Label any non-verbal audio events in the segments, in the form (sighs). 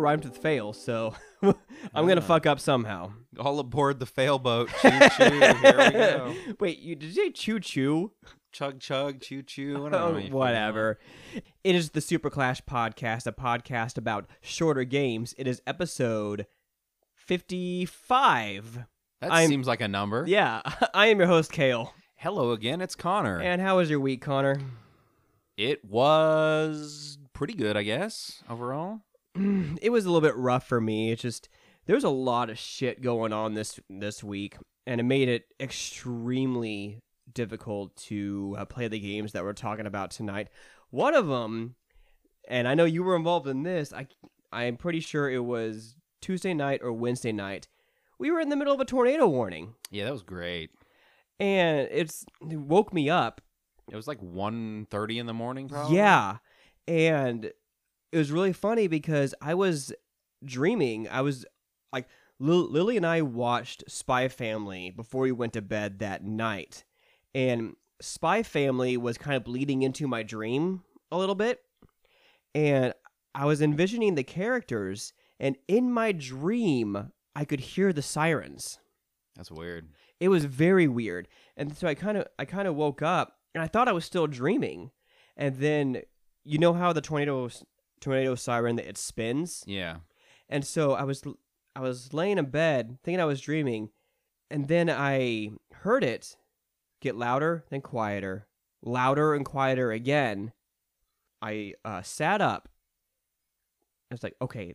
rhymes with fail, so (laughs) I'm gonna Ah. fuck up somehow. All aboard the fail boat. (laughs) Choo choo. Here we go. (laughs) Wait, you did you say choo choo? Chug chug. Choo choo. I don't know Oh, what you fucking whatever. It is the Super Clash podcast, a podcast about shorter games. It is episode 55. That I'm- seems like a number. Yeah, I am your host, Kale. Hello again. It's Connor. And how was your week, Connor? it was pretty good, I guess, overall. It was a little bit rough for me. It's just there's a lot of shit going on this this week, and it made it extremely difficult to uh, play the games that we're talking about tonight. One of them, and I know you were involved in this. I I'm pretty sure it was Tuesday night or Wednesday night. We were in the middle of a tornado warning, Yeah, that was great. and it's it woke me up It was like 1.30 in the morning, probably. Yeah. And it was really funny because I was dreaming. I was like, Lil- Lily and I watched Spy Family before we went to bed that night. And Spy Family was kind of bleeding into my dream a little bit. And I was envisioning the characters. And in my dream, I could hear the sirens That's weird. it was very weird and so i kind of i kind of woke up and i thought i was still dreaming and then you know how the tornado tornado siren that it spins Yeah. and so i was i was laying in bed thinking i was dreaming and then i heard it get louder then quieter louder and quieter again i uh, sat up i was like okay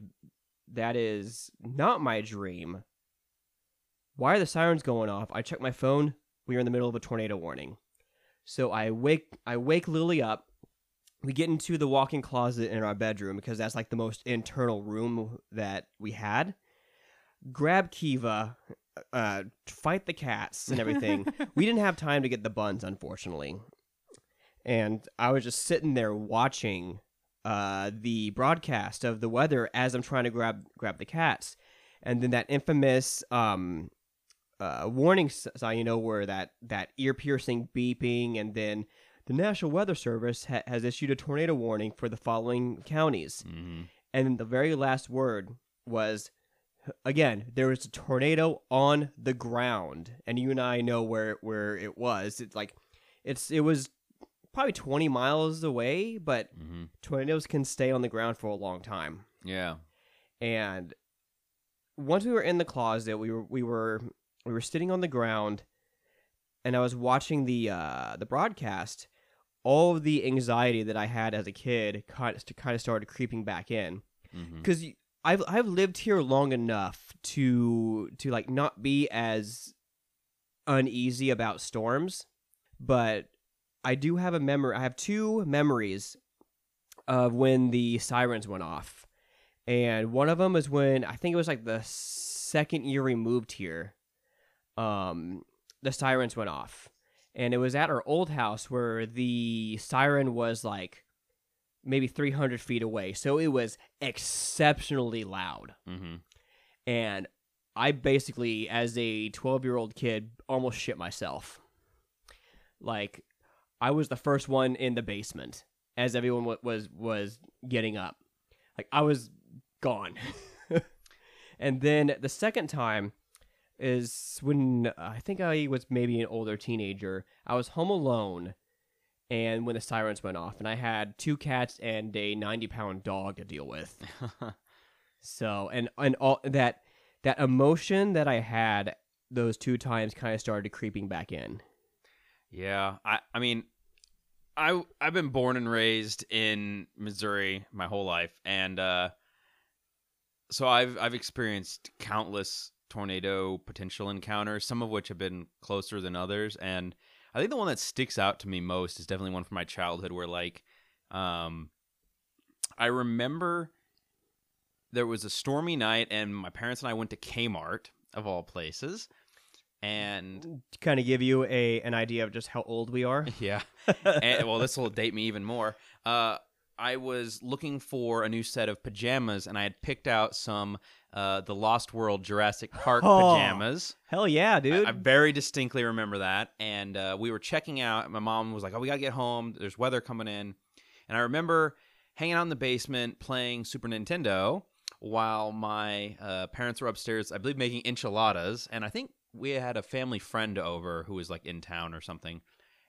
that is not my dream why are the sirens going off? I check my phone. We are in the middle of a tornado warning. So I wake I wake Lily up. We get into the walk-in closet in our bedroom because that's like the most internal room that we had. Grab Kiva, uh, fight the cats and everything. (laughs) we didn't have time to get the buns, unfortunately. And I was just sitting there watching uh, the broadcast of the weather as I'm trying to grab grab the cats, and then that infamous um, uh, warning sign, you know, where that that ear piercing beeping, and then the National Weather Service ha- has issued a tornado warning for the following counties, hmm and the very last word was. Again, there was a tornado on the ground, and you and I know where where it was. It's like, it's it was probably twenty miles away, but hmm tornadoes can stay on the ground for a long time. Yeah. And once we were in the closet, we were we were we were sitting on the ground, and I was watching the uh, the broadcast. All of the anxiety that I had as a kid kind of, kind of started creeping back in because I've I've lived here long enough to to like not be as uneasy about storms, but I do have a memory. I have two memories of when the sirens went off, and one of them is when I think it was like the second year we moved here. Um, the sirens went off, and it was at our old house where the siren was like maybe 300 feet away. So it was exceptionally loud. hmm And I basically, as a 12 year old kid, almost shit myself. Like, I was the first one in the basement as everyone wa- was was getting up. Like, I was gone. (laughs) and then the second time is when I think I was maybe an older teenager. I was home alone and when the sirens went off and i had two cats and a 90 pound dog to deal with (laughs) (laughs) so and and all that that emotion that i had those two times kind of started creeping back in Yeah, I I mean, I I've been born and raised in Missouri my whole life, and uh, so I've I've experienced countless tornado potential encounters, some of which have been closer than others, and I think the one that sticks out to me most is definitely one from my childhood, where like, um, I remember there was a stormy night, and my parents and I went to Kmart of all places, and to kind of give you a an idea of just how old we are (laughs) yeah. (laughs) and, well, this will date me even more. Uh, I was looking for a new set of pajamas, and I had picked out some uh, the Lost World Jurassic Park Oh, pajamas. hell yeah dude I, I very distinctly remember that. And uh, we were checking out. My mom was like, "Oh, we gotta get home. There's weather coming in." And I remember hanging out in the basement playing Super Nintendo while my uh, parents were upstairs, I believe, making enchiladas. And I think we had a family friend over who was like in town or something.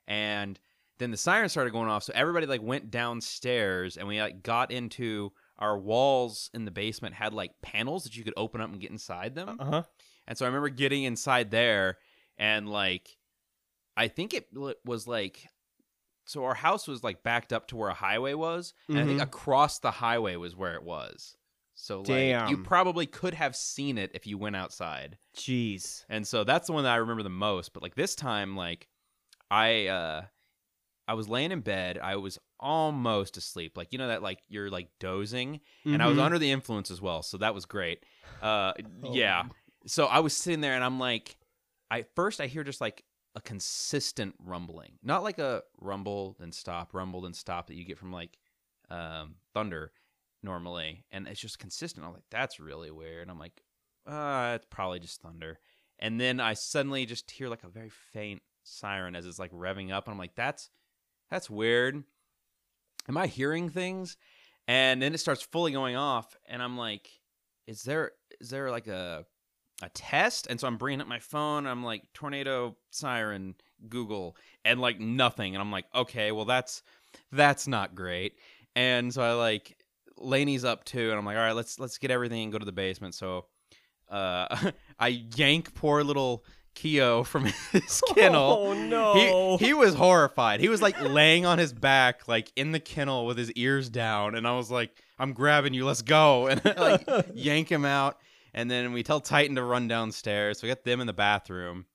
And then the siren started going off, so everybody like went downstairs, and we like got into our walls in the basement had like panels that you could open up and get inside them. Uh huh. And so I remember getting inside there and like I think it was like so our house was like backed up to where a highway was and I think Mhm. across the highway was where it was. So like you probably could have seen it if you went outside. Jeez. And so that's the one that I remember the most, but like this time like I uh I was laying in bed, I was almost asleep. Like you know that like you're like dozing and I was Mhm. under the influence as well, so that was great. Uh, Oh. yeah. So I was sitting there, and I'm like, I first I hear just like a consistent rumbling, not like a rumble then stop, rumble then stop that you get from like um, thunder normally, and it's just consistent. I'm like, that's really weird. I'm like, uh, it's probably just thunder. And then I suddenly just hear like a very faint siren as it's like revving up, and I'm like, that's that's weird. Am I hearing things? And then it starts fully going off, and I'm like, is there is there like a a test? And so I'm bringing up my phone. I'm like tornado siren Google, and like nothing. And I'm like, okay, well that's that's not great. And so I like Laney's up too, and I'm like, all right, let's let's get everything and go to the basement. So uh, (laughs) I yank poor little Keo from (laughs) his oh, kennel. Oh no. He, he was horrified. He was like laying on his back, like in the kennel with his ears down, and I was like, "I'm grabbing you, let's go!" (laughs) And I, like (laughs) yank him out, and then we tell Titan to run downstairs. So we got them in the bathroom,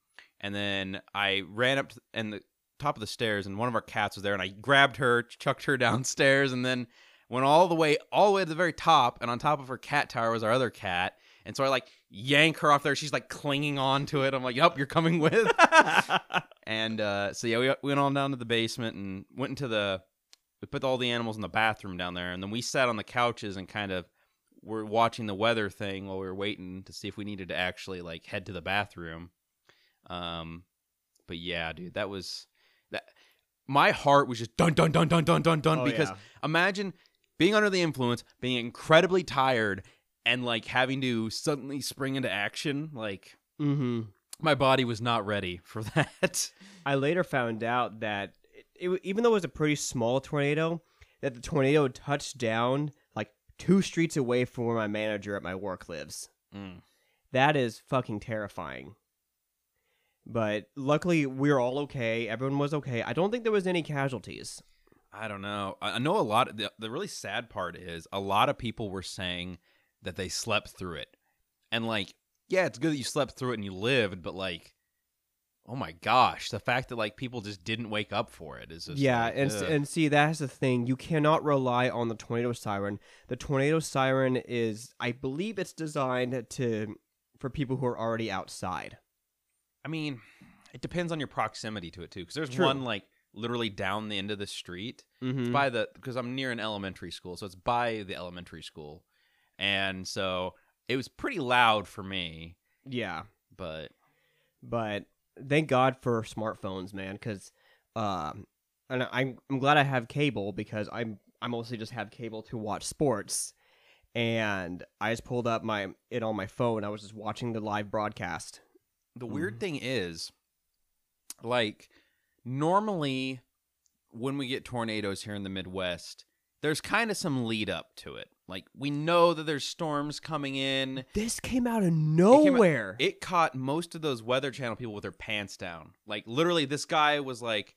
and then I ran up to, and the top of the stairs, and one of our cats was there, and I grabbed her, chucked her downstairs, and then went all the way, all the way to the very top, and on top of her cat tower was our other cat. And so I like yank her off there. She's like clinging on to it. I'm like, "Yep, you're coming with." (laughs) And uh, so yeah, we we went on down to the basement and went into the. We put all the animals in the bathroom down there, and then we sat on the couches and kind of were watching the weather thing while we were waiting to see if we needed to actually like head to the bathroom. Um, but yeah, dude, that was that. My heart was just dun dun dun dun dun dun dun Oh, because yeah. imagine being under the influence, being incredibly tired, and like having to suddenly spring into action. Like mm-hmm. my body was not ready for (laughs) that. I later found out that it, it, even though it was a pretty small tornado, that the tornado touched down like two streets away from where my manager at my work lives. Mm. That is fucking terrifying. But luckily, we are all okay. Everyone was okay. I don't think there was any casualties. I don't know. I know a lot. The, the really sad part is a lot of people were saying that they slept through it, and like, yeah, it's good that you slept through it and you lived, but like, oh my gosh, the fact that like people just didn't wake up for it is just yeah, like, and ugh. and see that's the thing. You cannot rely on the tornado siren. The tornado siren is, I believe, it's designed to for people who are already outside. I mean, it depends on your proximity to it too, because there's True. one like literally down the end of the street. Mm-hmm. by the because I'm near an elementary school, so it's by the elementary school, and so it was pretty loud for me. yeah. But but thank God for smartphones, man. Because, um, and I'm I'm glad I have cable because I'm I mostly just have cable to watch sports, and I just pulled up my it on my phone. I was just watching the live broadcast. the weird Mhm. thing is, like, normally when we get tornadoes here in the Midwest, there's kind of some lead up to it. Like we know that there's storms coming in. This came out of nowhere. It caught most of those Weather Channel people with their pants down. Like literally, this guy was like,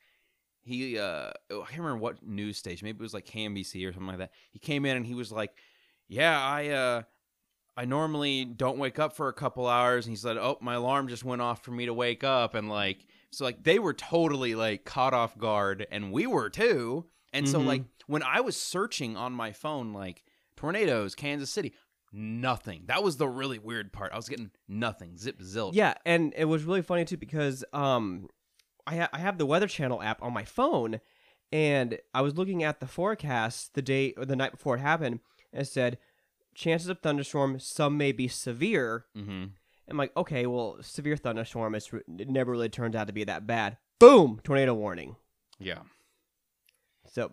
he uh, oh, I can't remember what news station. Maybe it was like KMBC or something like that. He came in and he was like, "Yeah, I uh, I normally don't wake up for a couple hours." And he said, "Oh, my alarm just went off for me to wake up." And like, so like they were totally like caught off guard, and we were too. And so Mhm. like when I was searching on my phone, like tornadoes, Kansas City, nothing. That was the really weird part. I was getting nothing, zip zilch. yeah, and it was really funny too because um, I ha- I have the Weather Channel app on my phone, and I was looking at the forecast the day or the night before it happened, and it said chances of thunderstorm. Some may be severe. Mm-hmm. I'm like, okay, well, severe thunderstorm. It's, it never really turns out to be that bad. Boom, tornado warning. Yeah. So,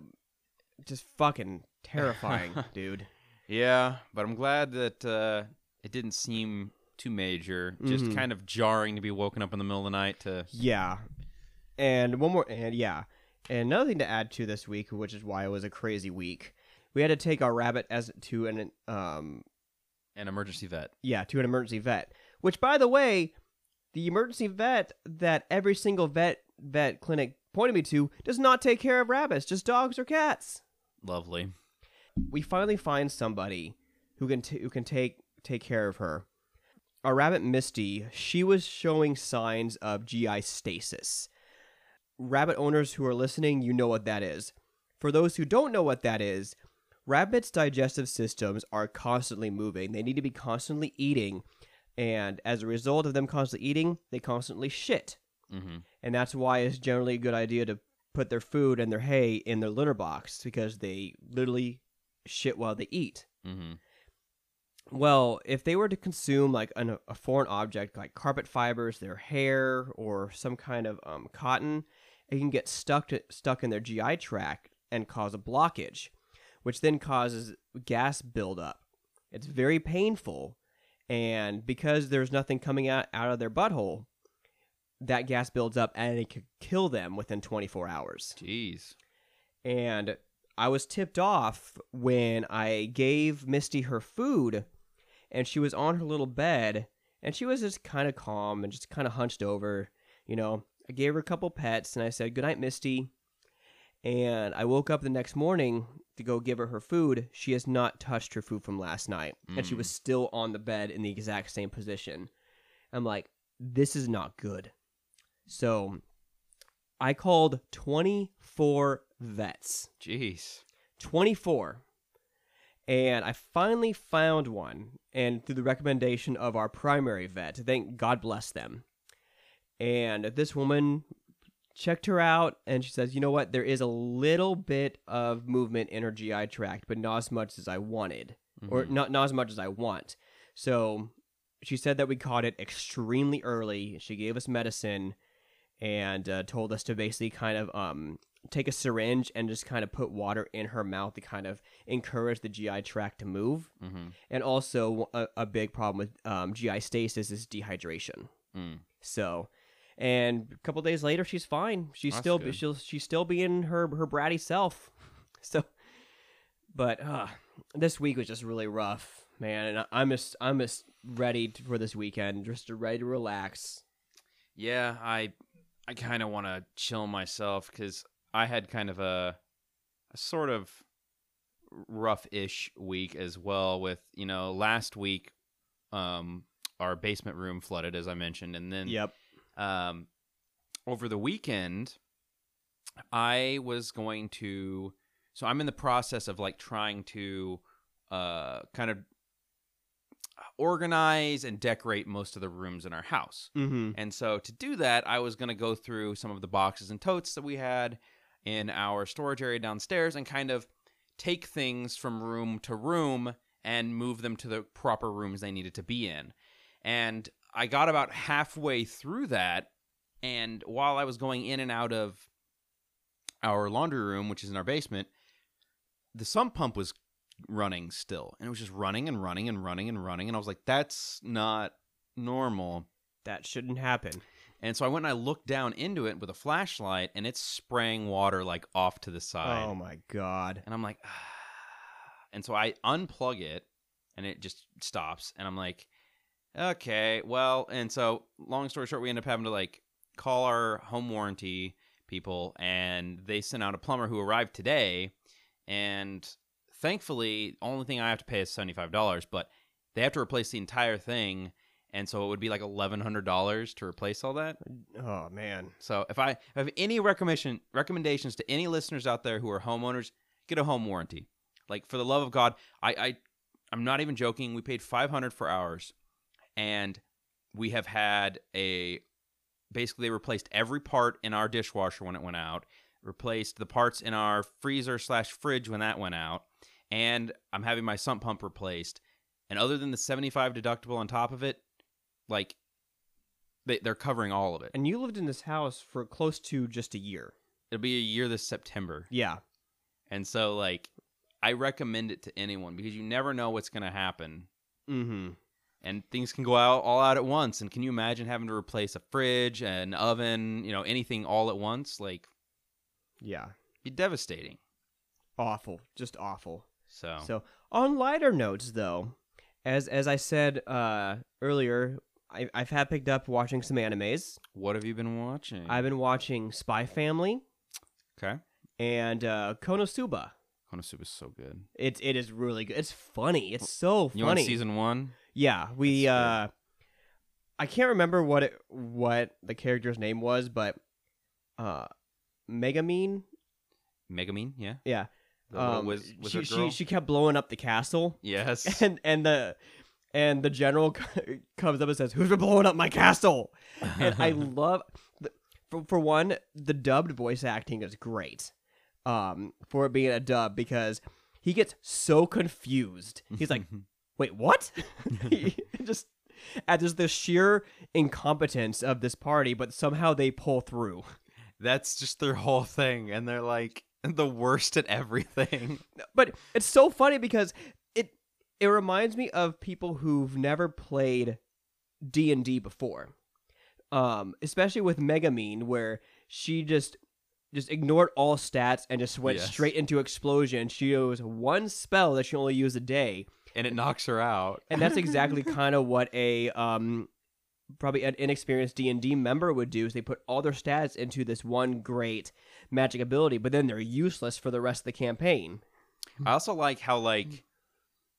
just fucking terrifying, (laughs) dude. Yeah, but I'm glad that uh, it didn't seem too major. Just Mhm. kind of jarring to be woken up in the middle of the night to. Yeah. And one more and yeah. And another thing to add to this week, which is why it was a crazy week. We had to take our rabbit as to an um An emergency vet. yeah, to an emergency vet. Which by the way, the emergency vet that every single vet vet clinic pointed me to does not take care of rabbits, just dogs or cats. Lovely. We finally find somebody who can t- who can take take care of her. Our rabbit Misty, she was showing signs of GI stasis. Rabbit owners who are listening, you know what that is. For those who don't know what that is, rabbits' digestive systems are constantly moving. They need to be constantly eating, and as a result of them constantly eating, they constantly shit. Mm-hmm. And that's why it's generally a good idea to put their food and their hay in their litter box because they literally shit while they eat. Mm-hmm. Well, if they were to consume like an, a foreign object like carpet fibers, their hair, or some kind of um, cotton, it can get stuck to, stuck in their GI tract and cause a blockage, which then causes gas buildup. It's very painful, and because there's nothing coming out, out of their butthole, that gas builds up and it could kill them within 24 hours Jeez. and I was tipped off when I gave Misty her food and she was on her little bed and she was just kind of calm and just kind of hunched over, you know. I gave her a couple pets and I said, "Good night, Misty." And I woke up the next morning to go give her her food. She has not touched her food from last night and she Mm. was still on the bed in the exact same position. I'm like, "This is not good." So, I called 24 vets. Jeez. 24. And I finally found one, and through the recommendation of our primary vet, thank God bless them. And this woman checked her out, and she says, You know what? There is a little bit of movement in her GI tract, but not as much as I wanted, or Mhm. not, not as much as I want. So she said that we caught it extremely early. She gave us medicine and uh, told us to basically kind of um, take a syringe and just kind of put water in her mouth to kind of encourage the GI tract to move. Mm-hmm. And also, a, a big problem with um, GI stasis is dehydration. Mm. So, and a couple days later, she's fine. She's That's still good. she'll she's still being her her bratty self. (laughs) So, but uh, this week was just really rough, man. And I- I'm just I'm just ready to, for this weekend, just to ready to relax. Yeah, I I kind of want to chill myself because I had kind of a, a sort of rough-ish week as well. With you know, last week, um, our basement room flooded, as I mentioned, and then Yep. um, over the weekend, I was going to. So I'm in the process of like trying to uh, kind of organize and decorate most of the rooms in our house. Mm-hmm. And so to do that, I was going to go through some of the boxes and totes that we had in our storage area downstairs and kind of take things from room to room and move them to the proper rooms they needed to be in. And I got about halfway through that. And while I was going in and out of our laundry room, which is in our basement, the sump pump was running still. And it was just running and running and running and running. And I was like, that's not normal. That shouldn't happen. And so I went and I looked down into it with a flashlight, and it's spraying water like off to the side. Oh my god. And I'm like, ah. (sighs) and so I unplug it, and it just stops. And I'm like, okay, well. And so, long story short, we end up having to like call our home warranty people, and they sent out a plumber who arrived today. And thankfully, the only thing I have to pay is seventy five dollars, but they have to replace the entire thing. And so it would be like eleven hundred dollars to replace all that. Oh man. So if I, if I have any recommendation recommendations to any listeners out there who are homeowners, get a home warranty. Like for the love of God, I, I I'm not even joking. We paid 500 for ours, and we have had a basically they replaced every part in our dishwasher when it went out, replaced the parts in our freezer slash fridge when that went out, and I'm having my sump pump replaced. And other than the 75 deductible on top of it, like they, they're covering all of it. And you lived in this house for close to just a year. It'll be a year this September. Yeah. And so like I recommend it to anyone because you never know what's going to happen Mm-hmm. and things can go out all out at once. And can you imagine having to replace a fridge, an oven, you know, anything all at once? Like, Yeah. be devastating. Awful. Just awful. So, So on lighter notes, though, as as I said uh, earlier, I, I've had picked up watching some animes. what have you been watching? I've been watching Spy Family okay. and uh, Konosuba. Konosuba is so good. It's it is really good. It's funny. It's so funny. You want season one? Yeah, we. Uh I can't remember what it what the character's name was, but uh Megumin. Megumin, yeah. Yeah, Um, wiz- she she girl? she kept blowing up the castle, yes. (laughs) and and the and the general (laughs) comes up and says, "Who's been blowing up my castle?" And I (laughs) love the, for for one, the dubbed voice acting is great. Um, for it being a dub because he gets so confused. He's like, wait, what? He just at just the sheer incompetence of this party, but somehow they pull through. That's just their whole thing, and they're like (laughs) the worst at everything. (laughs) But it's so funny because it it reminds me of people who've never played D and D before, um, especially with Megumin, where she just just ignored all stats and just went Yes. straight into explosion. She knows one spell that she only used a day, and it knocks her out. and that's (laughs) exactly kind of what a um probably an inexperienced d&d member would do is they put all their stats into this one great magic ability but then they're useless for the rest of the campaign I also like how like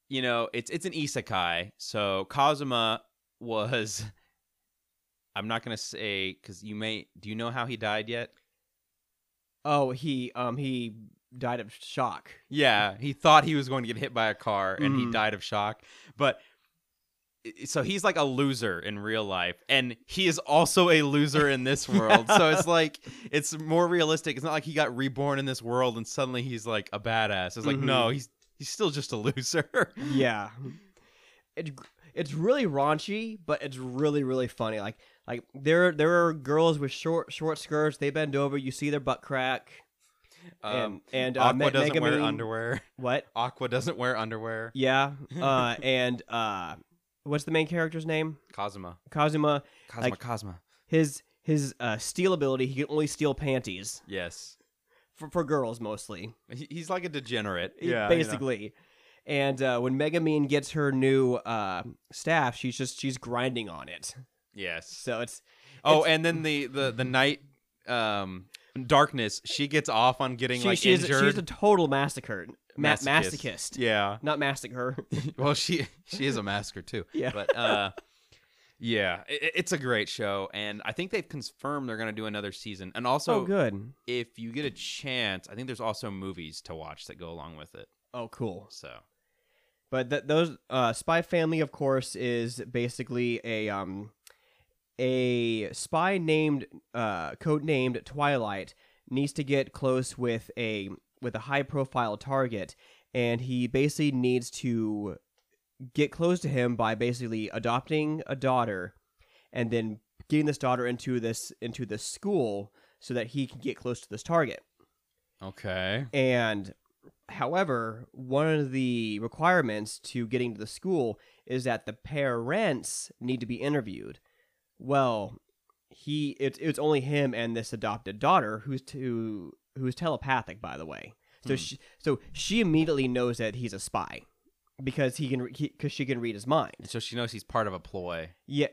you know it's it's an isekai. So Kazuma was. (laughs) I'm not gonna say because you may. Do you know how he died yet? oh he um he died of shock Yeah, he thought he was going to get hit by a car and he Mhm. died of shock. But so he's like a loser in real life and he is also a loser in this world. so it's (laughs) like it's more realistic. It's not like he got reborn in this world and suddenly he's like a badass. It's like Mhm. no, he's he's still just a (laughs) loser. yeah it's it's really raunchy but it's really really funny like like there there are girls with short short skirts they bend over you see their butt crack and um, and uh, Aqua Me- doesn't wear underwear. what Aqua doesn't wear underwear. Yeah. (laughs) Uh, and uh, what's the main character's name? Kazuma. Kazuma. Kazuma Like- Kazuma. His his uh, steal ability. He can only steal panties Yes. for for girls mostly. He- He's like a degenerate. Yeah. you know. basically. And uh, when Megumin gets her new uh, staff, she's just she's grinding on it. Yes. So it's Oh, and then the the the night um darkness, she gets off on getting she, like she's injured. she's a total massacre, ma- Masochist. masochist, yeah. not massacre. (laughs) Well, she she is a masker too. yeah. But uh yeah, it, it's a great show and I think they've confirmed they're going to do another season. And also oh, good. if you get a chance, I think there's also movies to watch that go along with it. Oh, cool. So, But th- those uh, Spy Family, of course, is basically a um a spy named uh code named Twilight needs to get close with a with a high profile target, and he basically needs to get close to him by basically adopting a daughter, and then getting this daughter into this into this school so that he can get close to this target. okay. And however, one of the requirements to getting to the school is that the parents need to be interviewed. Well, he it's it's only him and this adopted daughter who's to who's telepathic by the way. So Hmm. she so she immediately knows that he's a spy because he can because she can read his mind. So she knows he's part of a ploy. Yeah,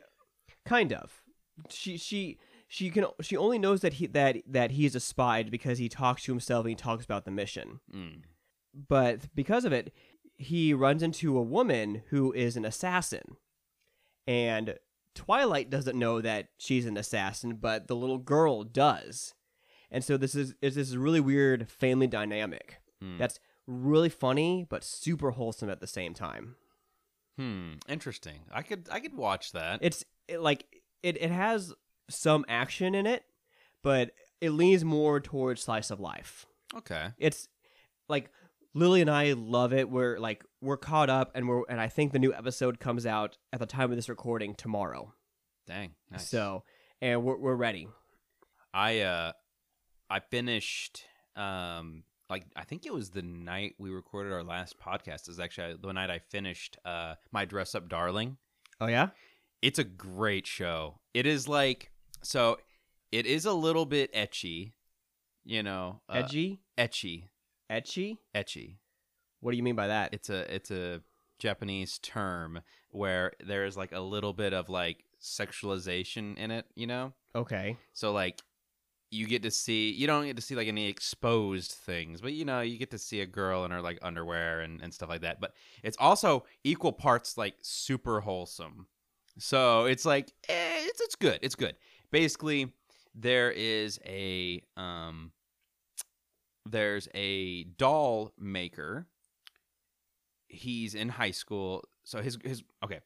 kind of. She she she can she only knows that he that that he's a spy because he talks to himself and he talks about the mission Mm. but because of it, he runs into a woman who is an assassin. And Twilight doesn't know that she's an assassin, but the little girl does. And so this is, is this really weird family dynamic Hmm. that's really funny but super wholesome at the same time. Hmm. Interesting. I could I could watch that. It's it, like it, it has some action in it, but it leans more towards slice of life. okay. it's like Lily and I love it. We're like we're caught up, and we're and I think the new episode comes out at the time of this recording tomorrow. Dang. Nice. So and we're we're ready. I uh I finished um like I think it was the night we recorded our last podcast. Is actually the night I finished uh, my Dress Up Darling. Oh yeah. It's a great show. It is like so. It is a little bit ecchi, you know. Uh, Edgy, ecchi, ecchi. ecchi. What do you mean by that? It's a it's a Japanese term where there is like a little bit of like sexualization in it, you know. okay. So like you get to see you don't get to see like any exposed things, but you know, you get to see a girl in her like underwear and, and stuff like that. But it's also equal parts like super wholesome. So it's like eh, it's it's good. It's good. Basically, there is a um there's a doll maker. He's in high school. So his his okay,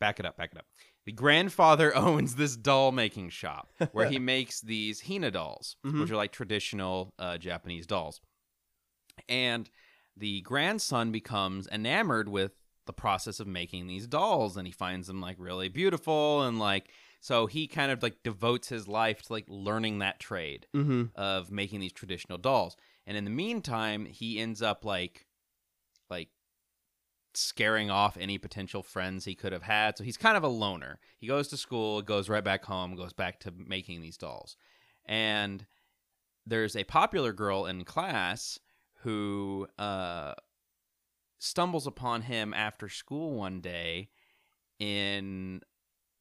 back it up, back it up. The grandfather (laughs) owns this doll making shop where he (laughs) makes these Hina dolls, Mhm. which are like traditional uh, Japanese dolls. And the grandson becomes enamored with the process of making these dolls and he finds them like really beautiful and like so he kind of like devotes his life to like learning that trade Mm-hmm. of making these traditional dolls. And in the meantime, he ends up like like scaring off any potential friends he could have had. So he's kind of a loner. He goes to school, goes right back home, goes back to making these dolls. And there's a popular girl in class who uh stumbles upon him after school one day in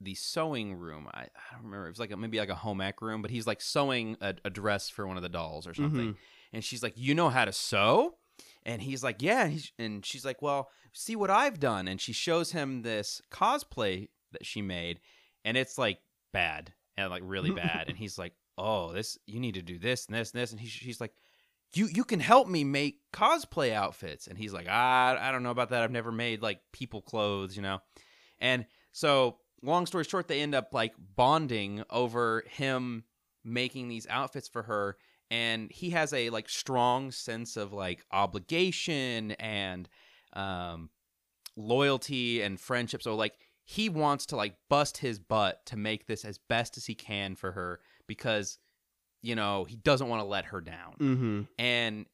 the sewing room. I, I don't remember. It was like a, maybe like a home ec room, but he's like sewing a, a dress for one of the dolls or something. And she's like, "You know how to sew?" And he's like, "Yeah." And, he's, and she's like, "Well, see what I've done." And she shows him this cosplay that she made, and it's like bad and like really (laughs) bad. and he's like, "Oh, this you need to do this and this and this." And he, she's like, "You you can help me make cosplay outfits." And he's like, "I I don't know about that. I've never made like people clothes, you know." And so, long story short, they end up like bonding over him making these outfits for her and he has a like strong sense of like obligation and um loyalty and friendship so like he wants to like bust his butt to make this as best as he can for her because you know he doesn't want to let her down Mm-hmm. and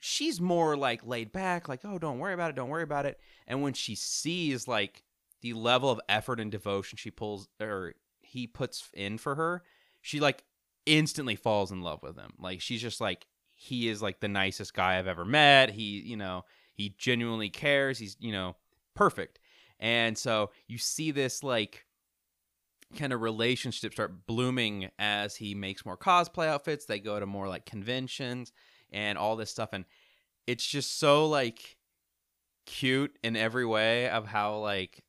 she's more like laid back like oh don't worry about it don't worry about it and when she sees like the level of effort and devotion she pulls or he puts in for her she like instantly falls in love with him. Like she's just like he is like the nicest guy i've ever met. He you know he genuinely cares. He's you know perfect. And so you see this like kind of relationship start blooming as he makes more cosplay outfits. They go to more like conventions and all this stuff. And it's just so like cute in every way of how like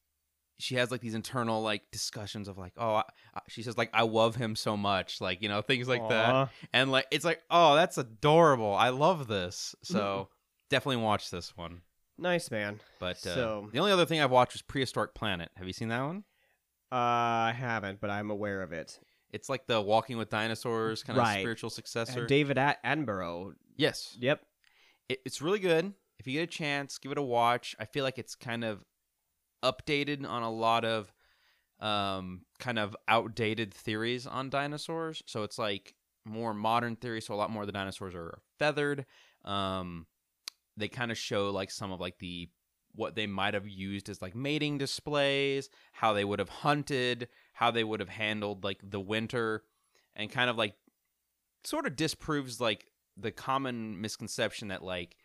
she has like these internal like discussions of like oh I, I- she says like i love him so much like you know things like that and like it's like oh that's adorable i love this so definitely watch this one Nice man. but uh, So- the only other thing i've watched was prehistoric planet have you seen that one Uh, I haven't, but I'm aware of it. it's like the walking with dinosaurs kind of Right. spiritual Uh, successor David At- Attenborough. yes Yep. it, it's really good. If you get a chance, give it a watch. I feel like it's kind of updated on a lot of um, kind of outdated theories on dinosaurs. So it's like more modern theories. So a lot more of the dinosaurs are feathered. Um, they kind of show like some of like the what they might have used as like mating displays, how they would have hunted, how they would have handled like the winter, and kind of like sort of disproves like the common misconception that like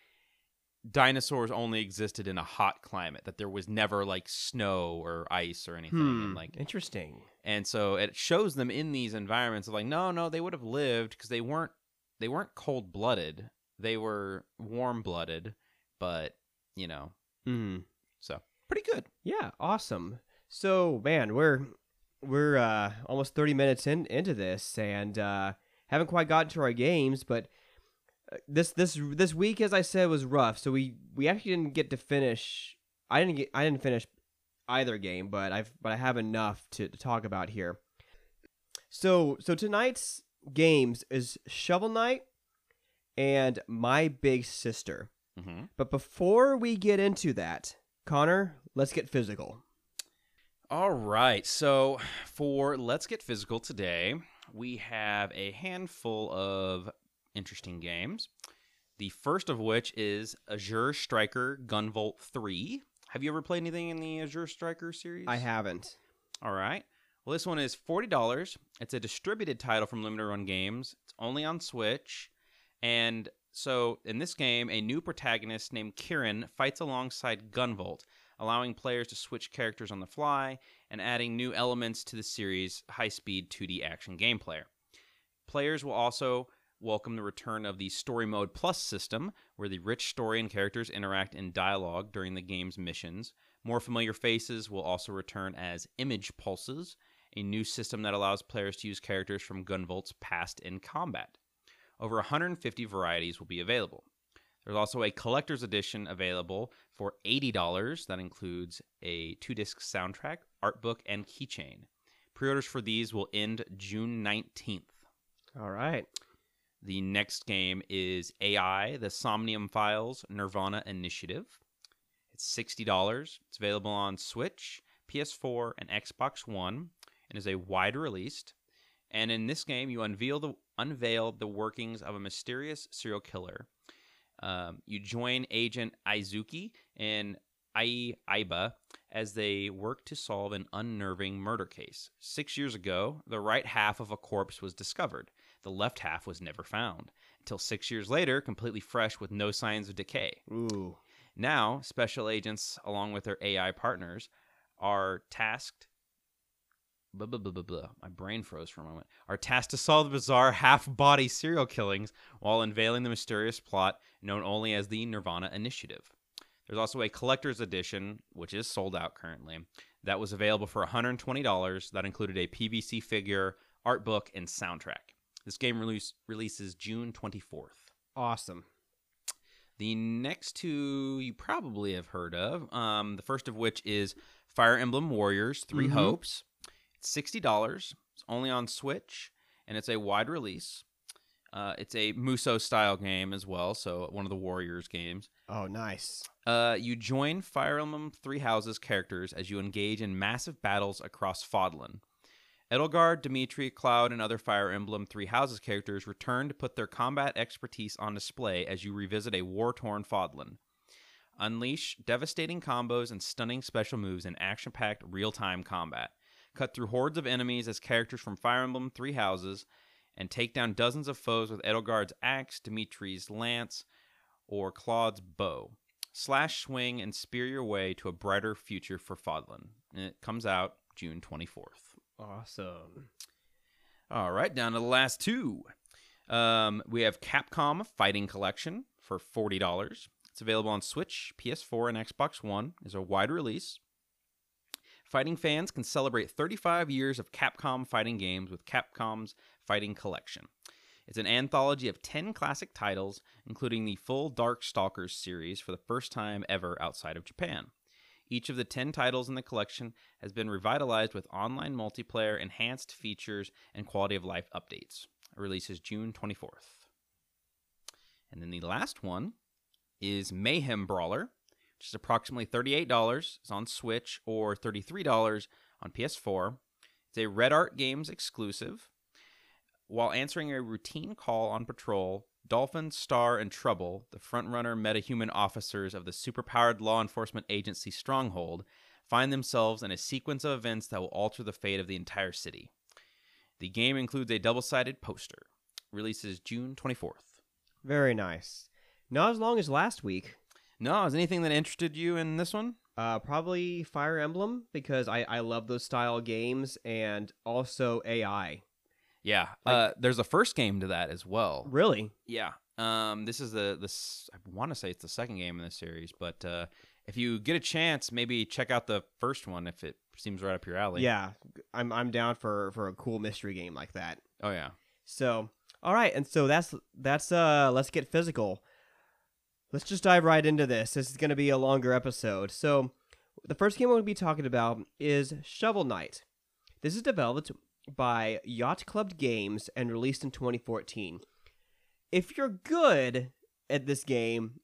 dinosaurs only existed in a hot climate that there was never like snow or ice or anything Hmm. and like Interesting. and so it shows them in these environments of like no no they would have lived because they weren't they weren't cold blooded they were warm blooded but you know Mm. so pretty good Yeah. Awesome. So man, we're we're uh, almost 30 minutes in into this, and uh, haven't quite gotten to our games, but. This this this week, as I said, was rough. So we we actually didn't get to finish. I didn't get I didn't finish either game, but I've but I have enough to, to talk about here. So so tonight's games is Shovel Knight and My Big Sister. mm-hmm. But before we get into that, Connor, let's get physical. All right. So for Let's Get Physical today, we have a handful of interesting games. The first of which is Azure Striker Gunvolt 3. Have you ever played anything in the Azure Striker series? I haven't. All right. Well, this one is $40. It's a distributed title from Limited Run Games. It's only on Switch. And so, in this game, a new protagonist named Kieran fights alongside Gunvolt, allowing players to switch characters on the fly and adding new elements to the series' high speed 2D action gameplay. Players will also welcome the return of the Story Mode Plus system, where the rich story and characters interact in dialogue during the game's missions. More familiar faces will also return as Image Pulses, a new system that allows players to use characters from Gunvolt's past in combat. Over 150 varieties will be available. There's also a collector's edition available for $80 that includes a two disc soundtrack, art book, and keychain. Pre orders for these will end June 19th. All right. The next game is AI, the Somnium Files Nirvana Initiative. It's $60. It's available on Switch, PS4, and Xbox One, and is a wide released. And in this game, you unveil the unveil the workings of a mysterious serial killer. Um, you join Agent Aizuki and Ai Aiba as they work to solve an unnerving murder case. Six years ago, the right half of a corpse was discovered. The left half was never found until six years later, completely fresh with no signs of decay. Ooh. Now, special agents, along with their AI partners, are tasked. Blah, blah, blah, blah, blah. My brain froze for a moment. Are tasked to solve the bizarre half body serial killings while unveiling the mysterious plot known only as the Nirvana Initiative. There's also a collector's edition, which is sold out currently, that was available for $120. That included a PVC figure, art book, and soundtrack. This game release, releases June 24th. Awesome. The next two you probably have heard of. Um, the first of which is Fire Emblem Warriors 3 Mhm. Hopes. It's $60. It's only on Switch, and it's a wide release. Uh, it's a Musou style game as well, so one of the Warriors games. Oh, nice. Uh, you join Fire Emblem Three Houses characters as you engage in massive battles across Fodlan. Edelgard, Dimitri, Claude, and other Fire Emblem Three Houses characters return to put their combat expertise on display as you revisit a war torn Fodlan. Unleash devastating combos and stunning special moves in action packed real time combat. Cut through hordes of enemies as characters from Fire Emblem Three Houses and take down dozens of foes with Edelgard's axe, Dimitri's lance, or Claude's bow. Slash, swing, and spear your way to a brighter future for Fodlan. And it comes out June 24th. Awesome. All right, down to the last two. Um, we have Capcom Fighting Collection for $40. It's available on Switch, PS4, and Xbox One. is a wide release. Fighting fans can celebrate 35 years of Capcom fighting games with Capcom's Fighting Collection. It's an anthology of 10 classic titles, including the full Darkstalkers series for the first time ever outside of Japan. Each of the 10 titles in the collection has been revitalized with online multiplayer, enhanced features, and quality of life updates. It releases June 24th. And then the last one is Mayhem Brawler, which is approximately $38. It's on Switch or $33 on PS4. It's a Red Art Games exclusive. While answering a routine call on patrol, Dolphin, Star, and Trouble, the frontrunner metahuman officers of the superpowered law enforcement agency Stronghold, find themselves in a sequence of events that will alter the fate of the entire city. The game includes a double sided poster. Releases June 24th. Very nice. Not as long as last week. No, is anything that interested you in this one? Uh, probably Fire Emblem because I, I love those style games and also AI. Yeah, Like- uh, there's a first game to that as well. Really? Yeah. Um, this is the this I want to say it's the second game in this series, but uh, if you get a chance, maybe check out the first one if it seems right up your alley. Yeah, I'm I'm down for for a cool mystery game like that. Oh yeah. So, all right, and so that's that's uh let's get physical. Let's just dive right into this. This is going to be a longer episode. So, the first game we're going to be talking about is Shovel Knight. This is developed by Yacht Club Games and released in 2014. If you're good at this game,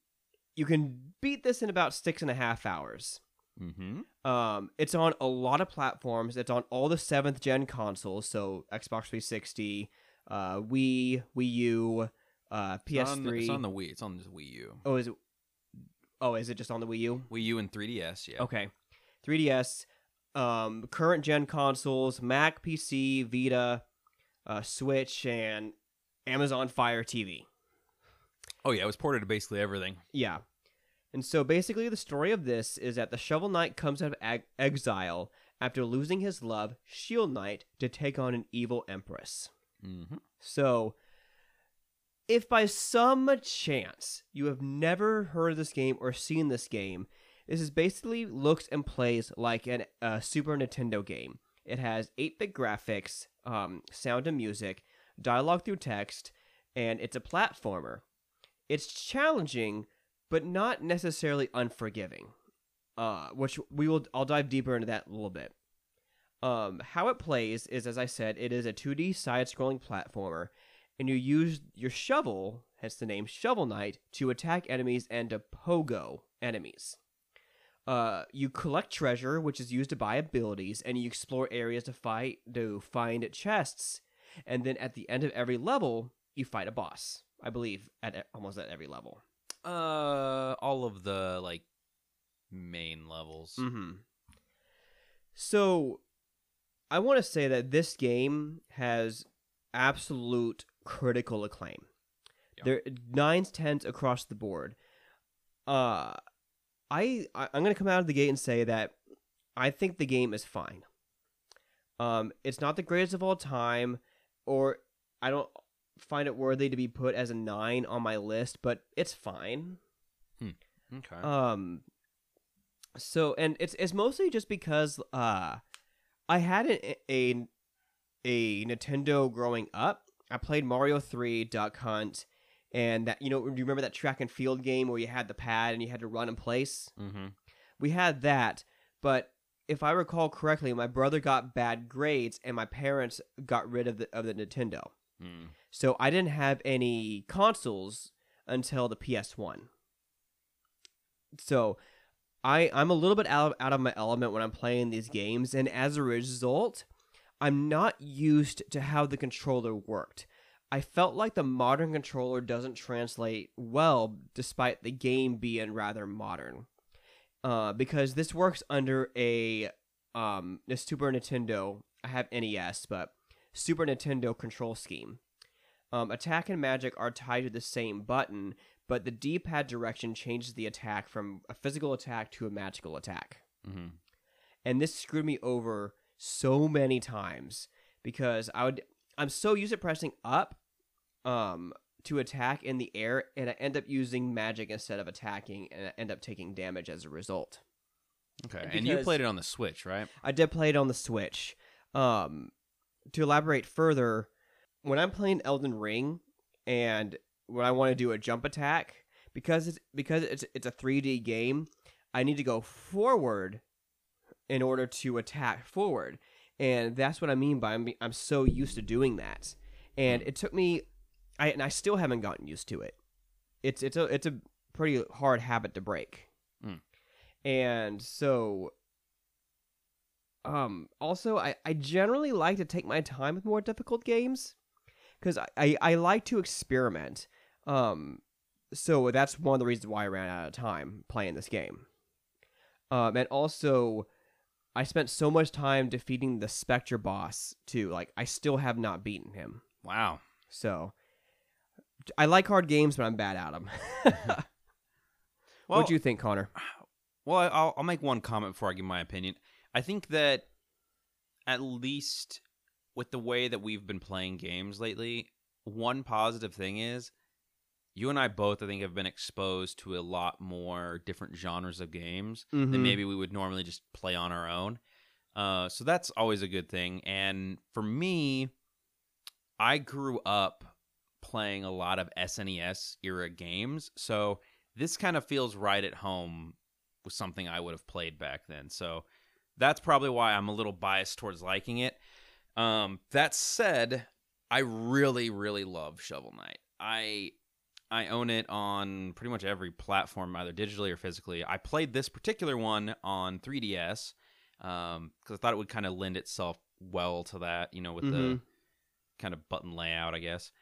you can beat this in about six and a half hours. Mm-hmm. Um, it's on a lot of platforms. It's on all the seventh gen consoles, so Xbox 360, uh, Wii, Wii U, uh, It's on, PS3. it's on the Wii. It's on the Wii U. oh, is it? Oh, is it just on the Wii U? Wii U and 3DS. Yeah. Okay. 3DS, um, current gen consoles, Mac, PC, Vita, uh, Switch, and Amazon Fire TV. Oh yeah, it was ported to basically everything. Yeah. And so basically, the story of this is that the Shovel Knight comes out of ag- exile after losing his love, Shield Knight, to take on an evil Empress. Mm-hmm. So, if by some chance you have never heard of this game or seen this game, this is basically looks and plays like a Super Nintendo game. It has 8 bit graphics, um, sound and music, dialogue through text, and it's a platformer. It's challenging, but not necessarily unforgiving. Uh, which we will I'll dive deeper into that a little bit. Um, how it plays is, as I said, it is a 2D side-scrolling platformer, and you use your shovel, hence the name Shovel Knight, to attack enemies and to pogo enemies. Uh, you collect treasure, which is used to buy abilities, and you explore areas to fight to find chests. And then at the end of every level, you fight a boss. I believe at almost at every level. Uh, all of the like main levels. Mm-hmm. So, I want to say that this game has absolute critical acclaim. Yeah. There nines, tens across the board. Uh, I I- I'm gonna come out of the gate and say that I think the game is fine. Um, it's not the greatest of all time, or I don't find it worthy to be put as a nine on my list, but it's fine. Okay. Um so and it's it's mostly just because uh I had a a, a Nintendo growing up. I played Mario 3 Duck Hunt and that you know do you remember that track and field game where you had the pad and you had to run in place? mm-hmm. We had that, but if I recall correctly, my brother got bad grades and my parents got rid of the of the Nintendo. Mm. So I didn't have any consoles until the PS1. So I I'm a little bit out of, out of my element when I'm playing these games and as a result, I'm not used to how the controller worked. I felt like the modern controller doesn't translate well despite the game being rather modern. Uh, because this works under a um a Super Nintendo. I have NES, but Super Nintendo control scheme. Um, attack and magic are tied to the same button, but the D-pad direction changes the attack from a physical attack to a magical attack. Mm-hmm. And this screwed me over so many times because I would I'm so used to pressing up um to attack in the air and I end up using magic instead of attacking and I end up taking damage as a result. Okay. And you played it on the Switch, right? I did play it on the Switch. Um, to elaborate further, when I'm playing Elden Ring and when I want to do a jump attack, because it's because it's it's a 3D game, I need to go forward in order to attack forward, and that's what I mean by I'm I'm so used to doing that, and it took me, I and I still haven't gotten used to it. It's it's a it's a pretty hard habit to break, Mm. and so um, also, I, I generally like to take my time with more difficult games because I, I, I like to experiment. Um, so that's one of the reasons why I ran out of time playing this game. Um, and also, I spent so much time defeating the Spectre boss too. Like, I still have not beaten him. Wow. So, I like hard games, but I'm bad at them. (laughs) Well, what do you think, Connor? (sighs) Well, I'll, I'll make one comment before I give my opinion. I think that at least with the way that we've been playing games lately, one positive thing is you and I both, I think, have been exposed to a lot more different genres of games Mhm. than maybe we would normally just play on our own. Uh, so that's always a good thing. And for me, I grew up playing a lot of SNES era games. So this kind of feels right at home with something I would have played back then. So that's probably why I'm a little biased towards liking it. Um, that said, I really, really love Shovel Knight. I I own it on pretty much every platform, either digitally or physically. I played this particular one on 3DS because I thought it would kind of lend itself well to that, you know, with the Mhm. kind of button layout, I guess.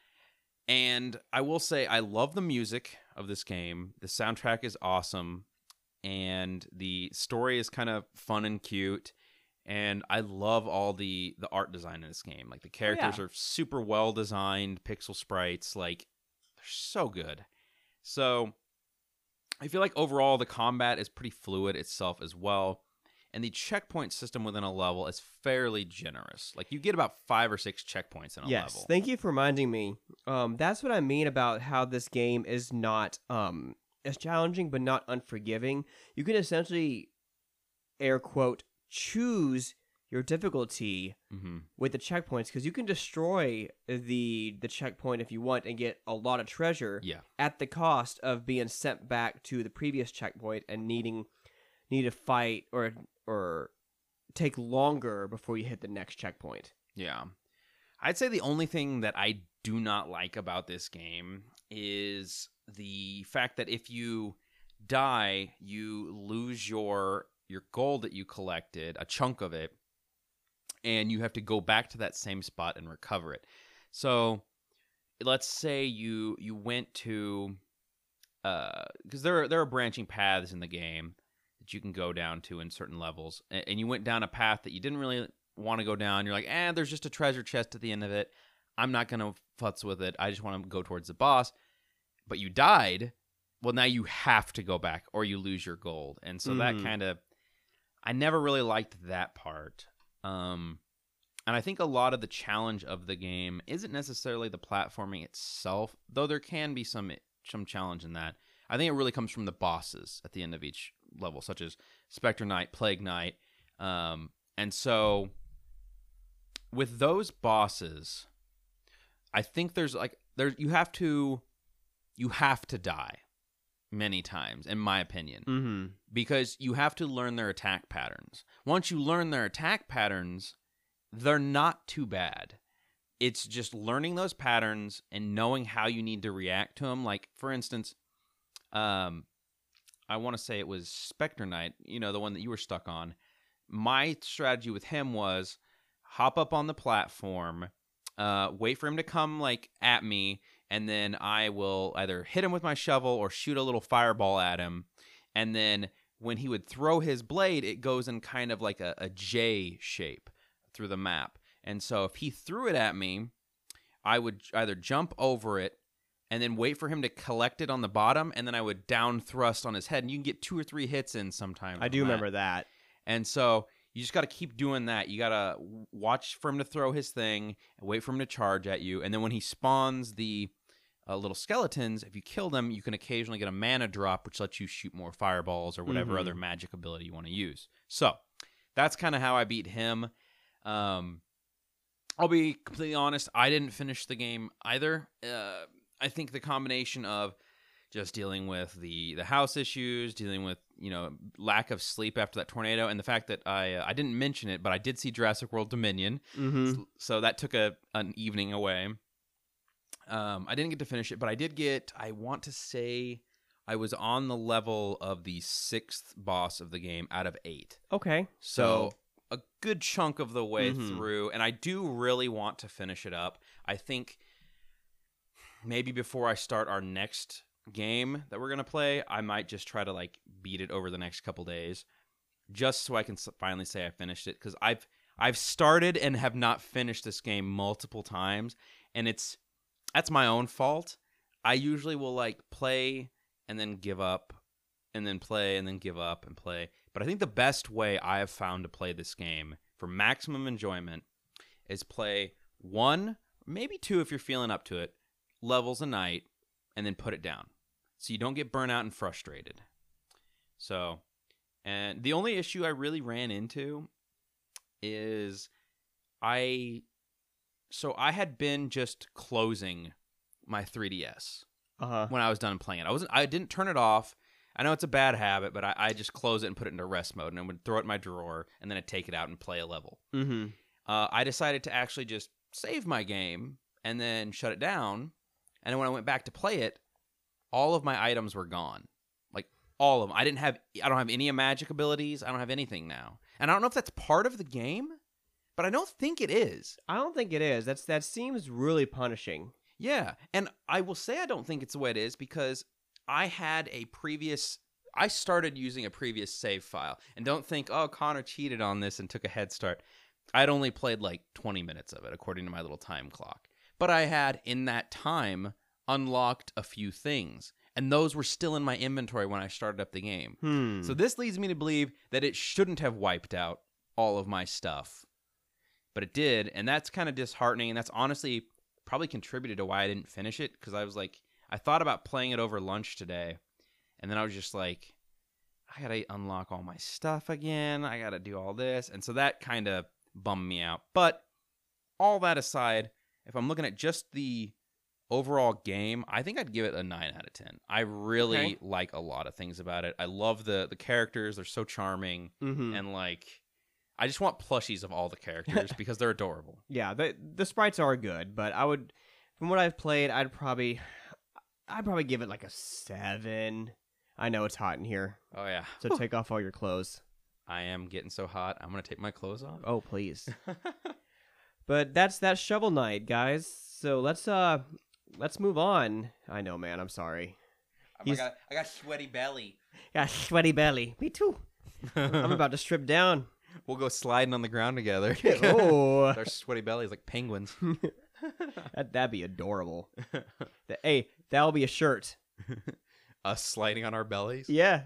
And I will say, I love the music of this game. The soundtrack is awesome, and the story is kind of fun and cute. And I love all the the art design in this game. Like the oh, characters yeah. are super well designed, pixel sprites. Like they're so good. So I feel like overall the combat is pretty fluid itself as well. And the checkpoint system within a level is fairly generous. Like you get about five or six checkpoints in a yes, level. thank you for reminding me. Um, that's what I mean about how this game is not um as challenging but not unforgiving. You can essentially air quote choose your difficulty hmm with the checkpoints because you can destroy the the checkpoint if you want and get a lot of treasure Yeah. at the cost of being sent back to the previous checkpoint and needing need to fight or or take longer before you hit the next checkpoint. Yeah. I'd say the only thing that I do not like about this game is the fact that if you die, you lose your your gold that you collected, a chunk of it, and you have to go back to that same spot and recover it. So, let's say you you went to uh because there are there are branching paths in the game that you can go down to in certain levels. And, you went down a path that you didn't really want to go down. You're like eh there's just a treasure chest at the end of it. I'm not gonna futz with it. I just want to go towards the boss. But you died. Well now you have to go back or you lose your gold. And so that Mhm. kind of i never really liked that part. Um and I think a lot of the challenge of the game isn't necessarily the platforming itself, though there can be some some challenge in that. I think it really comes from the bosses at the end of each level, such as Spectre Knight, Plague Knight, um, and so with those bosses, I think there's like there you have to you have to die many times, in my opinion Mm-hmm. because you have to learn their attack patterns. Once you learn their attack patterns, they're not too bad. It's just learning those patterns and knowing how you need to react to them. Like, for instance, um, I want to say it was Spectre Knight, you know, the one that you were stuck on. My strategy with him was hop up on the platform, uh, wait for him to come like at me, and then I will either hit him with my shovel or shoot a little fireball at him. And then when he would throw his blade, it goes in kind of like a, a J shape through the map. And so if he threw it at me, I would either jump over it and then wait for him to collect it on the bottom, and then I would down thrust on his head. And you can get two or three hits in sometimes. I do that. remember that. And so you just got to keep doing that. You got to watch for him to throw his thing, and wait for him to charge at you, and then when he spawns the uh, little skeletons, if you kill them, you can occasionally get a mana drop, which lets you shoot more fireballs or whatever Mhm. other magic ability you want to use. So that's kind of how I beat him. Um, I'll be completely honest. I didn't finish the game either. Uh, I think the combination of just dealing with the the house issues, dealing with you know lack of sleep after that tornado, and the fact that I uh, I didn't mention it, but I did see Jurassic World Dominion, Mm-hmm. so that took a an evening away. Um, I didn't get to finish it, but I did get. I want to say I was on the level of the sixth boss of the game out of eight. Okay. So a good chunk of the way Mhm. through, and I do really want to finish it up. I think maybe before I start our next game that we're gonna play, I might just try to like beat it over the next couple days, just so I can finally say I finished it. Because I've I've started and have not finished this game multiple times, and it's that's my own fault. I usually will like play and then give up, and then play and then give up and play. But I think the best way I have found to play this game for maximum enjoyment is play one, maybe two if you're feeling up to it, levels a night, and then put it down. So you don't get burnt out and frustrated. So, and the only issue I really ran into is I so I had been just closing my 3DS Uh huh. when I was done playing it. I wasn't I didn't turn it off. I know it's a bad habit, but I, I just close it and put it into rest mode and I would throw it in my drawer and then I'd take it out and play a level. Mm-hmm. Uh, I decided to actually just save my game and then shut it down. And when I went back to play it, all of my items were gone. Like all of them. I didn't have I don't have any magic abilities. I don't have anything now. And I don't know if that's part of the game, but I don't think it is. I don't think it is. That's that seems really punishing. Yeah, and I will say I don't think it's the way it is because I had a previous. I started using a previous save file, and don't think, oh, Connor cheated on this and took a head start. I'd only played like 20 minutes of it, according to my little time clock. But I had, in that time, unlocked a few things, and those were still in my inventory when I started up the game. Hmm. So this leads me to believe that it shouldn't have wiped out all of my stuff. But it did, and that's kind of disheartening, and that's honestly probably contributed to why I didn't finish it because I was like I thought about playing it over lunch today, and then I was just like I got to unlock all my stuff again. I got to do all this. And so that kind of bummed me out. But all that aside, if I'm looking at just the overall game, I think I'd give it a 9 out of 10. I really Okay. like a lot of things about it. I love the the characters, they're so charming Mhm. and like I just want plushies of all the characters (laughs) because they're adorable. Yeah, the the sprites are good, but I would, from what I've played, I'd probably, I'd probably give it like a seven. I know it's hot in here, Oh yeah. so take off all your clothes. I am getting so hot. I'm to take my clothes off. Oh please. (laughs) but that's that shovel knight, guys. So let's uh, let's move on. I know, man. I'm sorry. I He's- got I got sweaty belly. (laughs) Got sweaty belly. Me too. (laughs) I'm about to strip down. We'll go sliding on the ground together. (laughs) oh, Our sweaty bellies like penguins. that, that'd be adorable. That- hey, that'll be a shirt. Us sliding on our bellies. Yeah,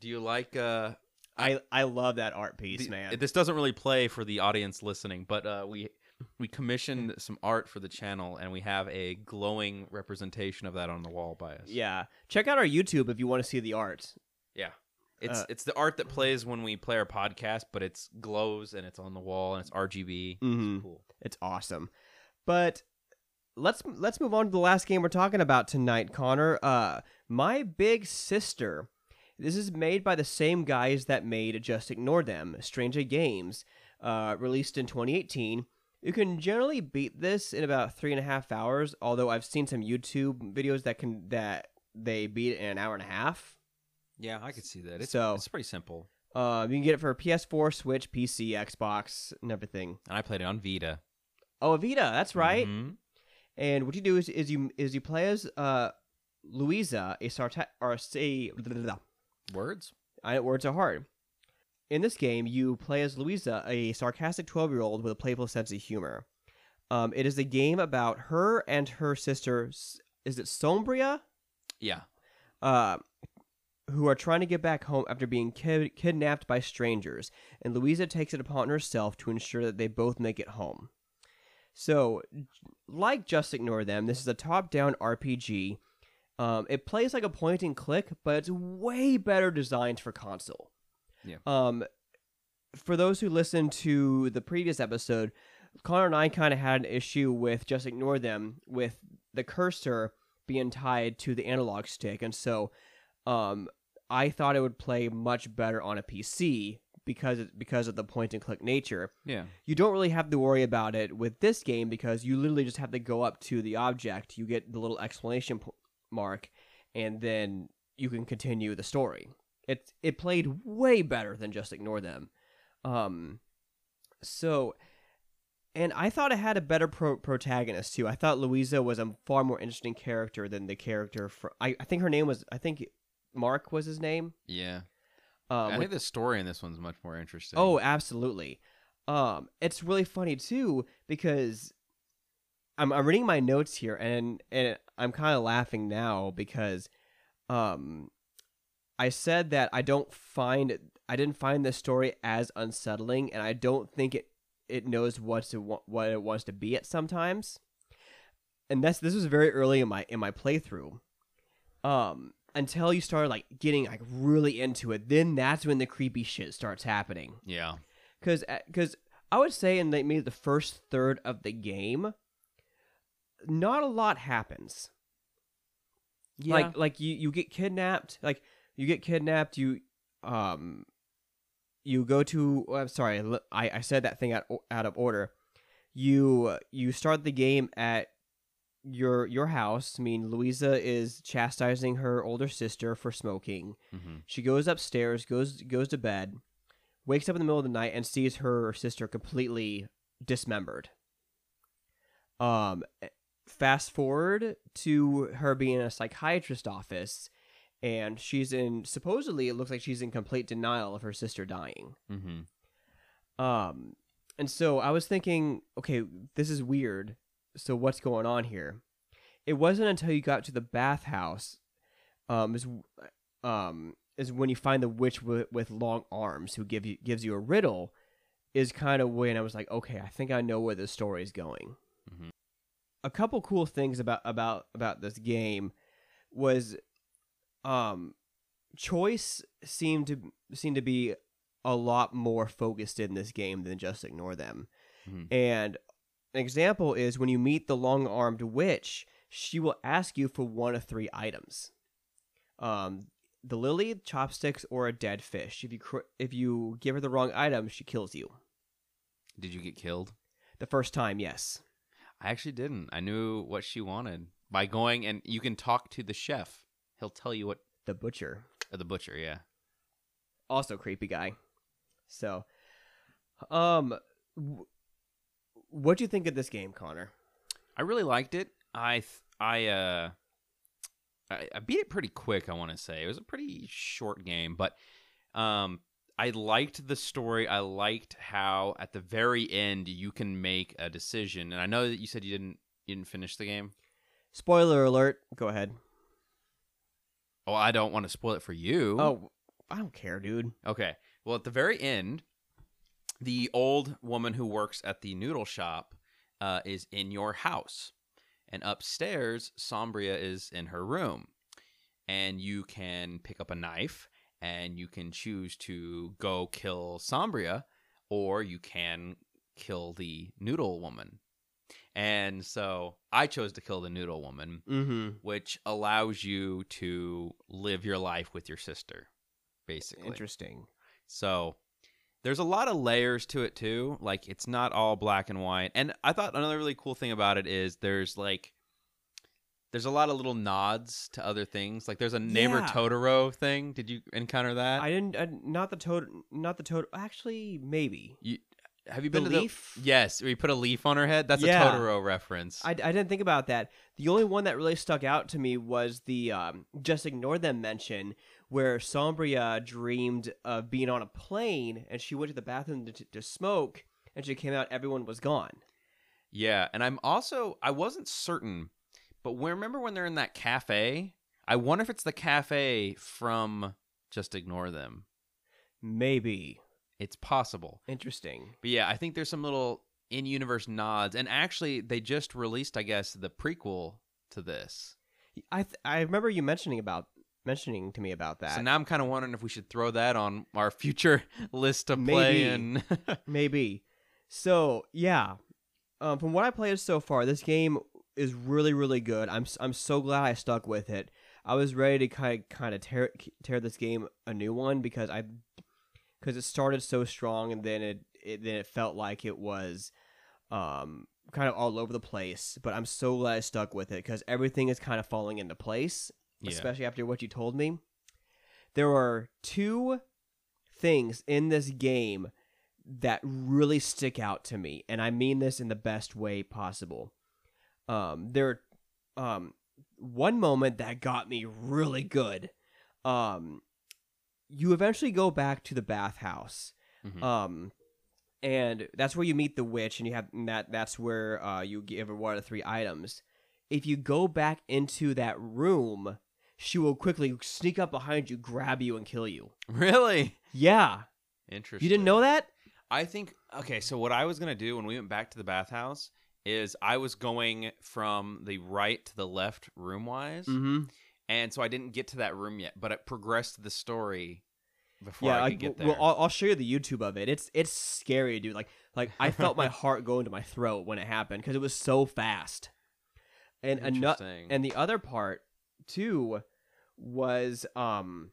Do you like uh I I love that art piece, the- man. This doesn't really play for the audience listening, but uh we we commissioned some art for the channel and we have a glowing representation of that on the wall by us. Yeah, check out our YouTube if you want to see the art. Yeah. It's Uh, it's the art that plays when we play our podcast, but it's glows and it's on the wall and it's RGB. Mhm. It's cool. It's awesome. But let's let's move on to the last game we're talking about tonight, Connor. Uh, my big sister. This is made by the same guys that made Just Ignore Them, Stranga Games, uh, released in 2018. You can generally beat this in about three and a half hours. Although I've seen some YouTube videos that can that they beat it in an hour and a half. Yeah, I could see that. It's So- it's pretty simple. Uh, you can get it for PS4, Switch, PC, Xbox, and everything. And I played it on Vita. Oh, a Vita, that's right. Mhm. And what you do is, is you is you play as uh, Louisa, a sarta- or say Words? I words are hard. In this game, you play as Louisa, a sarcastic twelve year old with a playful sense of humor. Um, it is a game about her and her sister, is it Sombria? Yeah. Uh, who are trying to get back home after being kid- kidnapped by strangers, and Louisa takes it upon herself to ensure that they both make it home. So, like Just Ignore Them, this is a top down RPG. Um, it plays like a point and click, but it's way better designed for console. Yeah. Um, for those who listened to the previous episode, Connor and I kind of had an issue with Just Ignore Them with the cursor being tied to the analog stick, and so um, I thought it would play much better on a PC because because of the point and click nature. Yeah. You don't really have to worry about it with this game because you literally just have to go up to the object, you get the little explanation p- mark, and then you can continue the story. It it played way better than just ignore them. Um, so, and I thought it had a better pro- protagonist too. I thought Louisa was a far more interesting character than the character for. I, I think her name was. I think Mark was his name. Yeah. Um, I think the story in this one's much more interesting. Oh, absolutely. Um, it's really funny too because I'm I'm reading my notes here and and I'm kind of laughing now because um I said that I don't find I didn't find this story as unsettling and I don't think it it knows what to what it wants to be at sometimes. And that's this was very early in my in my playthrough. Um until you start like getting like really into it, then that's when the creepy shit starts happening yeah. because because I would say in like maybe the first third of the game, not a lot happens. Yeah. Like like you you get kidnapped, like you get kidnapped, you um you go to oh, I'm sorry, I, I said that thing out out of order. You you start the game at your your house. I mean, Louisa is chastising her older sister for smoking. hmm She goes upstairs, goes goes to bed, wakes up in the middle of the night and sees her sister completely dismembered. Um fast forward to her being in a psychiatrist office, and she's in supposedly it looks like she's in complete denial of her sister dying. Mm-hmm. Um, and so I was thinking, okay, this is weird. So what's going on here? It wasn't until you got to the bathhouse, um, is um is when you find the witch with, with long arms who give you gives you a riddle, is kind of when I was like, okay, I think I know where the story is going. Mhm. A couple cool things about about about this game was, um, choice seemed to seemed to be a lot more focused in this game than just ignore them. Mhm. And an example is when you meet the long armed witch, she will ask you for one of three items. Um, the lily, chopsticks, or a dead fish. If you cr- if you give her the wrong item, she kills you. Did you get killed? The first time, yes. I actually didn't. I knew what she wanted by going, and you can talk to the chef. He'll tell you what. The butcher, Or the butcher, yeah. also creepy guy. So, um, w- what do you think of this game, Connor? I really liked it. I th- I uh I, I beat it pretty quick. I want to say it was a pretty short game, but um I liked the story. I liked how at the very end you can make a decision. And I know that you said you didn't you didn't finish the game. Spoiler alert. Go ahead. Oh, I don't want to spoil it for you. Oh, I don't care, dude. Okay. Well, at the very end, the old woman who works at the noodle shop uh, is in your house. And upstairs, Sombria is in her room. And you can pick up a knife and you can choose to go kill Sombria or you can kill the noodle woman. And so I chose to kill the noodle woman, Mm-hmm. which allows you to live your life with your sister, basically. Interesting. So there's a lot of layers to it too. Like it's not all black and white. And I thought another really cool thing about it is there's like there's a lot of little nods to other things. Like there's a neighbor Yeah. Totoro thing. Did you encounter that? I didn't. I, not the toad. Not the toad. Actually, maybe. Have you The been to leaf. the Yes, where you put a leaf on her head. That's Yeah. a Totoro reference. I, I didn't think about that. The only one that really stuck out to me was the um, just ignore them mention where Sombria dreamed of being on a plane and she went to the bathroom to, to smoke and she came out everyone was gone. Yeah, and I'm also I wasn't certain, but when, remember when they're in that cafe? I wonder if it's the cafe from Just Ignore Them. Maybe It's possible. interesting. But yeah, I think there's some little in-universe nods, and actually, they just released, I guess, the prequel to this. I th- I remember you mentioning about mentioning to me about that. So now I'm kind of wondering if we should throw that on our future (laughs) list to play. Maybe. And (laughs) Maybe. So yeah, um, from what I played so far, this game is really really good. I'm I'm so glad I stuck with it. I was ready to kind of kind of tear tear this game a new one because I because it started so strong and then it, it then it felt like it was um kind of all over the place. But I'm so glad I stuck with it because everything is kind of falling into place yeah, especially after what you told me. There are two things in this game that really stick out to me, and I mean this in the best way possible. Um, there, um, one moment that got me really good. Um, you eventually go back to the bathhouse. Mhm. Um, and that's where you meet the witch, and you have and that. That's where uh, you give her one of the three items. If you go back into that room, she will quickly sneak up behind you, grab you, and kill you. (laughs) really Yeah, interesting. you didn't know that? I think okay. So what I was gonna do when we went back to the bathhouse is I was going from the right to the left room wise, Mm-hmm. And so I didn't get to that room yet, but it progressed the story before Yeah, I like, could get there. well, I'll, I'll show you the YouTube of it. It's it's scary, dude. Like like I felt my (laughs) heart go into my throat when it happened because it was so fast. And ano- Interesting. and the other part too was um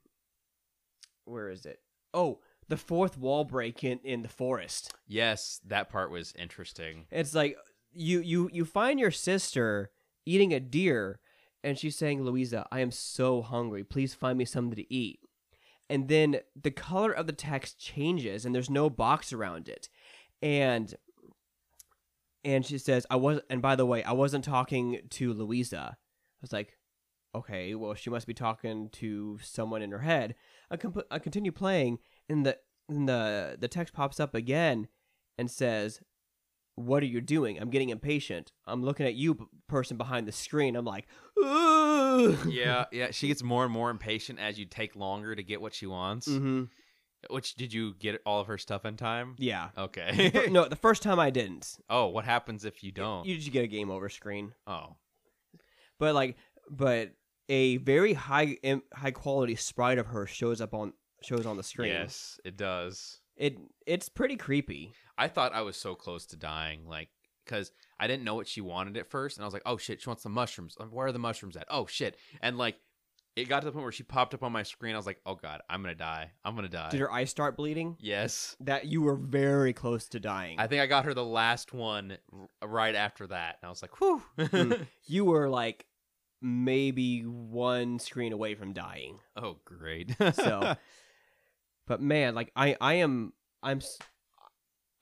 where is it? Oh, the fourth wall break in in the forest. yes, that part was interesting. It's like you you you find your sister eating a deer and she's saying, "Louisa, I am so hungry. Please find me something to eat." And then the color of the text changes and there's no box around it. And and she says, "I was." And by the way, I wasn't talking to Louisa. I was like, "Okay, well, she must be talking to someone in her head." I, comp- I continue playing, and the and the the text pops up again, and says, "What are you doing? I'm getting impatient. I'm looking at you, person behind the screen. I'm like. Yeah, (laughs) yeah. She gets more and more impatient as you take longer to get what she wants. Mm-hmm. Which did you get all of her stuff in time? Yeah. Okay. no, the first time I didn't. oh, what happens if you don't? You just get a game over screen. oh, but like but a very high high quality sprite of her shows up on shows on the screen yes, it does. it it's pretty creepy I thought I was so close to dying, like, because I didn't know what she wanted at first, and I was like, "Oh shit, she wants the mushrooms. Um, Where are the mushrooms at? Oh shit!" And like, it got to the point where she popped up on my screen. I was like, "Oh god, I'm gonna die. I'm gonna die." did her eyes start bleeding yes, that you were very close to dying I think I got her the last one right after that, and I was like, "Whew." Mm. (laughs) you were like maybe one screen away from dying oh great. so (laughs) but man like i i am i'm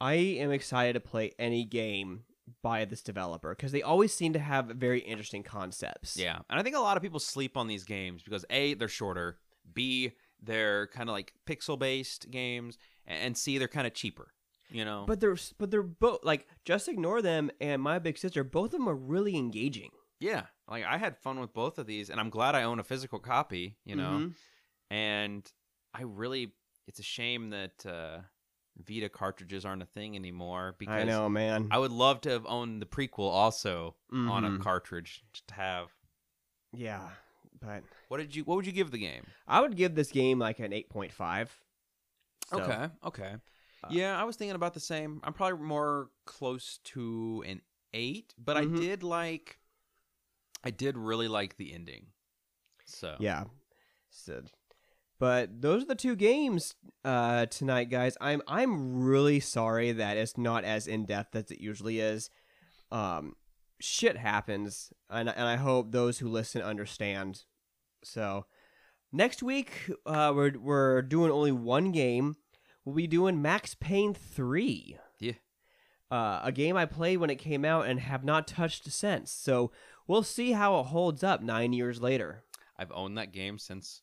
i am excited to play any game by this developer because they always seem to have very interesting concepts Yeah, and I think a lot of people sleep on these games because a they're shorter, b they're kind of like pixel based games, and c they're kind of cheaper. You know, But they're but they're both like just ignore them and my big sister. Both of them are really engaging. yeah, like I had fun with both of these, and I'm glad I own a physical copy. You know, Mhm. and I really, it's a shame that uh, Vita cartridges aren't a thing anymore because I know, man. I would love to have owned the prequel also on a Mhm. cartridge to have. yeah, but What did you? What would you give the game? I would give this game like an eight point five. Okay, okay. uh, yeah, I was thinking about the same. I'm probably more close to an eight, but Mhm. I did like, I did really like the ending. So Yeah. So, but those are the two games uh, tonight, guys. I'm I'm really sorry that it's not as in depth as it usually is. Um, shit happens, and and I hope those who listen understand. So, next week uh, we're we're doing only one game. We'll be doing Max Payne three. Yeah. Uh, a game I played when it came out and have not touched since. So we'll see how it holds up nine years later. I've owned that game since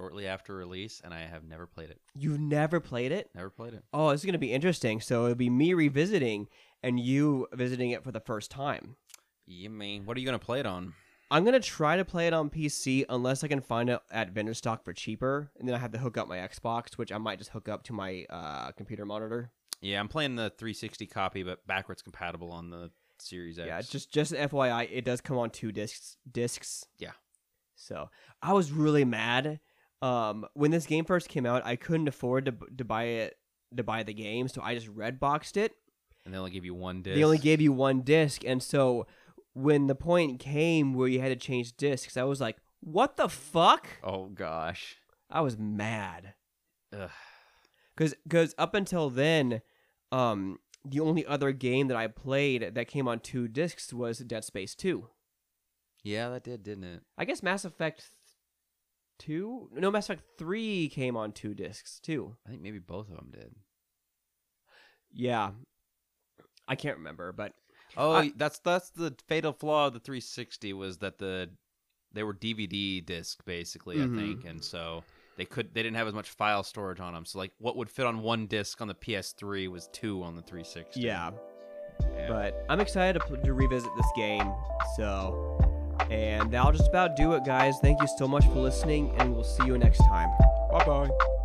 shortly after release, and I have never played it. You've never played it? Never played it. Oh, it's going to be interesting. So it'll be me revisiting and you visiting it for the first time. You mean what are you gonna play it on? I'm going to try to play it on PC unless I can find it at vendor stock for cheaper. And then I have to hook up my Xbox, which I might just hook up to my uh, computer monitor. Yeah, I'm playing the 360 copy, but backwards compatible on the Series X. Yeah, just just FYI, it does come on two discs. Discs. Yeah. So I was really mad. Um, when this game first came out, I couldn't afford to to buy it to buy the game, so I just red boxed it. and they only give you one disc. They only gave you one disc, and so when the point came where you had to change discs, I was like, "What the fuck?" Oh gosh. I was mad Ugh. because because up until then, um, the only other game that I played that came on two discs was Dead Space Two. Yeah, that did, didn't it? I guess Mass Effect two, no, Mass Effect three came on two discs too. I think maybe both of them did. Yeah, I can't remember, but Oh, I- that's that's the fatal flaw of the 360 was that the they were DVD disc basically, Mhm. I think, and so they could they didn't have as much file storage on them. So like what would fit on one disc on the PS3 was two on the 360. yeah. Yeah. But I'm excited to, to revisit this game. So, and that'll just about do it, guys. Thank you so much for listening, and we'll see you next time. Bye bye.